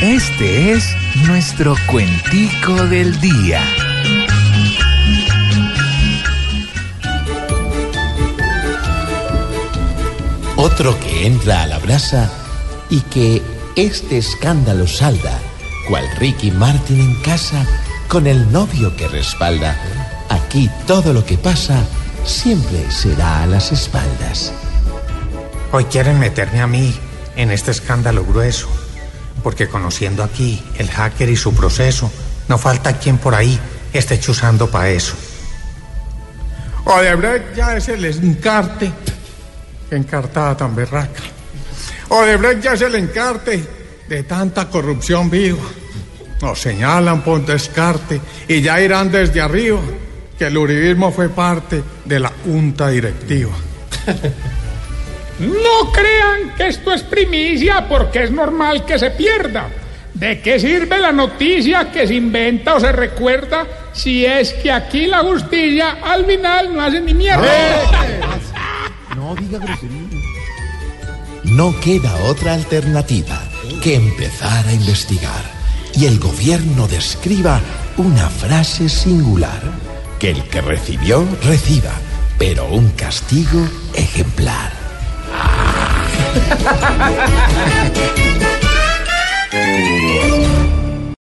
Este es nuestro cuentico del día. Otro que entra a la brasa y que este escándalo salda, cual Ricky Martin en casa con el novio que respalda. Aquí todo lo que pasa siempre será a las espaldas. Hoy quieren meterme a mí en este escándalo grueso, porque conociendo aquí el hacker y su proceso, no falta quien por ahí esté chuzando para eso. Odebrecht ya es el encarte. Qué encartada tan berraca. Odebrecht ya es el encarte de tanta corrupción viva. Nos señalan por descarte y ya irán desde arriba que el uribismo fue parte de la junta directiva. No crean que esto es primicia porque es normal que se pierda. ¿De qué sirve la noticia que se inventa o se recuerda si es que aquí la justicia al final no hace ni mierda? No diga grosería. No queda otra alternativa que empezar a investigar y el gobierno describa una frase singular. Que el que recibió reciba, pero un castigo ejemplar. Ja, ja, ja, ja.